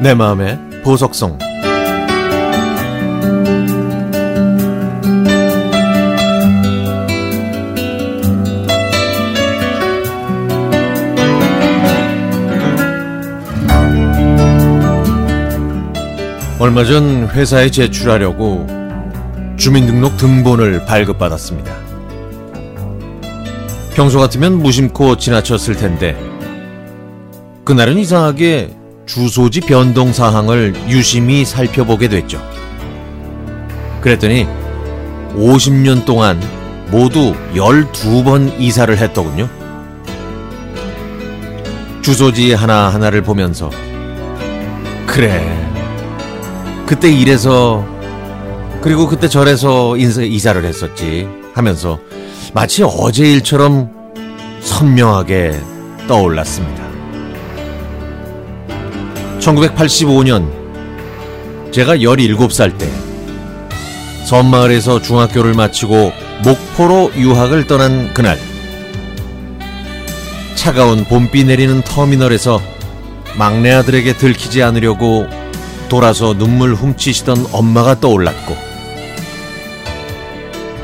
내 마음의 보석성 얼마 전 회사에 제출하려고 주민등록 등본을 발급받았습니다. 평소 같으면 무심코 지나쳤을 텐데 그날은 이상하게 주소지 변동 사항을 유심히 살펴보게 됐죠. 그랬더니 50년 동안 모두 12번 이사를 했더군요. 주소지 하나하나를 보면서 그래 그때 이래서 그리고 그때 저래서 인사, 이사를 했었지 하면서 마치 어제 일처럼 선명하게 떠올랐습니다. 1985년 제가 17살 때 섬마을에서 중학교를 마치고 목포로 유학을 떠난 그날 차가운 봄비 내리는 터미널에서 막내 아들에게 들키지 않으려고 돌아서 눈물 훔치시던 엄마가 떠올랐고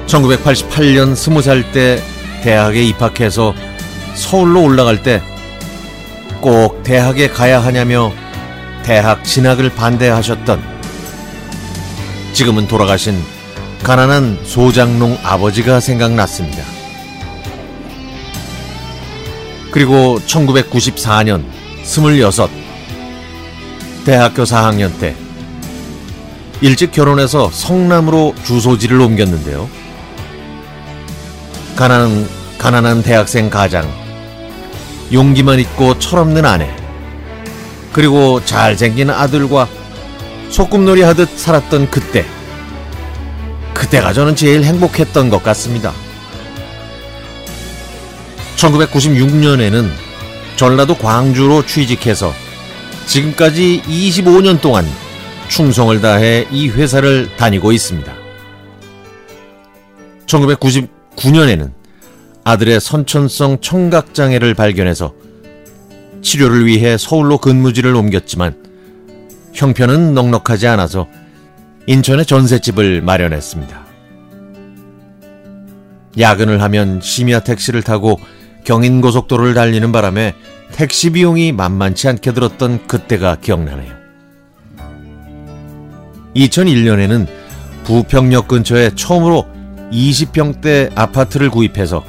1988년 20살 때 대학에 입학해서 서울로 올라갈 때 꼭 대학에 가야 하냐며 대학 진학을 반대하셨던 지금은 돌아가신 가난한 소장농 아버지가 생각났습니다. 그리고 1994년 26 대학교 4학년 때 일찍 결혼해서 성남으로 주소지를 옮겼는데요. 가난한, 가난한 대학생 가장, 용기만 있고 철없는 아내, 그리고 잘생긴 아들과 소꿉놀이 하듯 살았던 그때. 그때가 저는 제일 행복했던 것 같습니다. 1996년에는 전라도 광주로 취직해서 지금까지 25년 동안 충성을 다해 이 회사를 다니고 있습니다. 1999년에는 아들의 선천성 청각장애를 발견해서 치료를 위해 서울로 근무지를 옮겼지만 형편은 넉넉하지 않아서 인천에 전셋집을 마련했습니다. 야근을 하면 심야 택시를 타고 경인고속도로를 달리는 바람에 택시 비용이 만만치 않게 들었던 그때가 기억나네요. 2001년에는 부평역 근처에 처음으로 20평대 아파트를 구입해서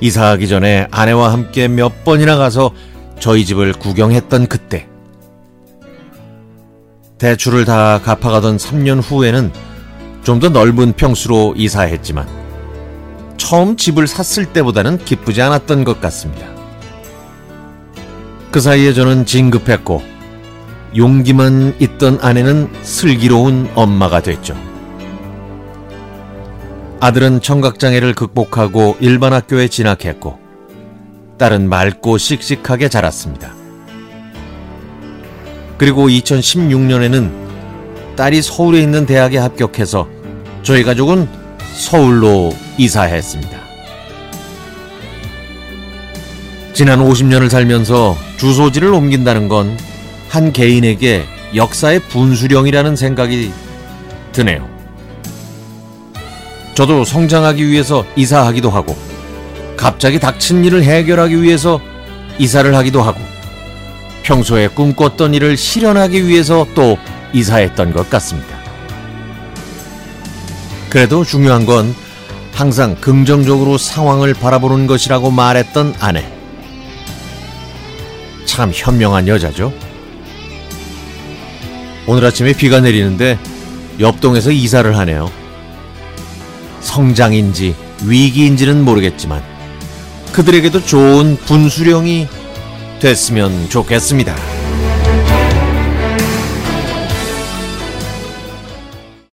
이사하기 전에 아내와 함께 몇 번이나 가서 저희 집을 구경했던 그때. 대출을 다 갚아가던 3년 후에는 좀 더 넓은 평수로 이사했지만 처음 집을 샀을 때보다는 기쁘지 않았던 것 같습니다. 그 사이에 저는 진급했고 용기만 있던 아내는 슬기로운 엄마가 됐죠. 아들은 청각장애를 극복하고 일반 학교에 진학했고 딸은 맑고 씩씩하게 자랐습니다. 그리고 2016년에는 딸이 서울에 있는 대학에 합격해서 저희 가족은 서울로 이사했습니다. 지난 50년을 살면서 주소지를 옮긴다는 건 한 개인에게 역사의 분수령이라는 생각이 드네요. 저도 성장하기 위해서 이사하기도 하고, 갑자기 닥친 일을 해결하기 위해서 이사를 하기도 하고, 평소에 꿈꿨던 일을 실현하기 위해서 또 이사했던 것 같습니다. 그래도 중요한 건 항상 긍정적으로 상황을 바라보는 것이라고 말했던 아내. 참 현명한 여자죠. 오늘 아침에 비가 내리는데 옆동에서 이사를 하네요. 성장인지 위기인지는 모르겠지만 그들에게도 좋은 분수령이 됐으면 좋겠습니다.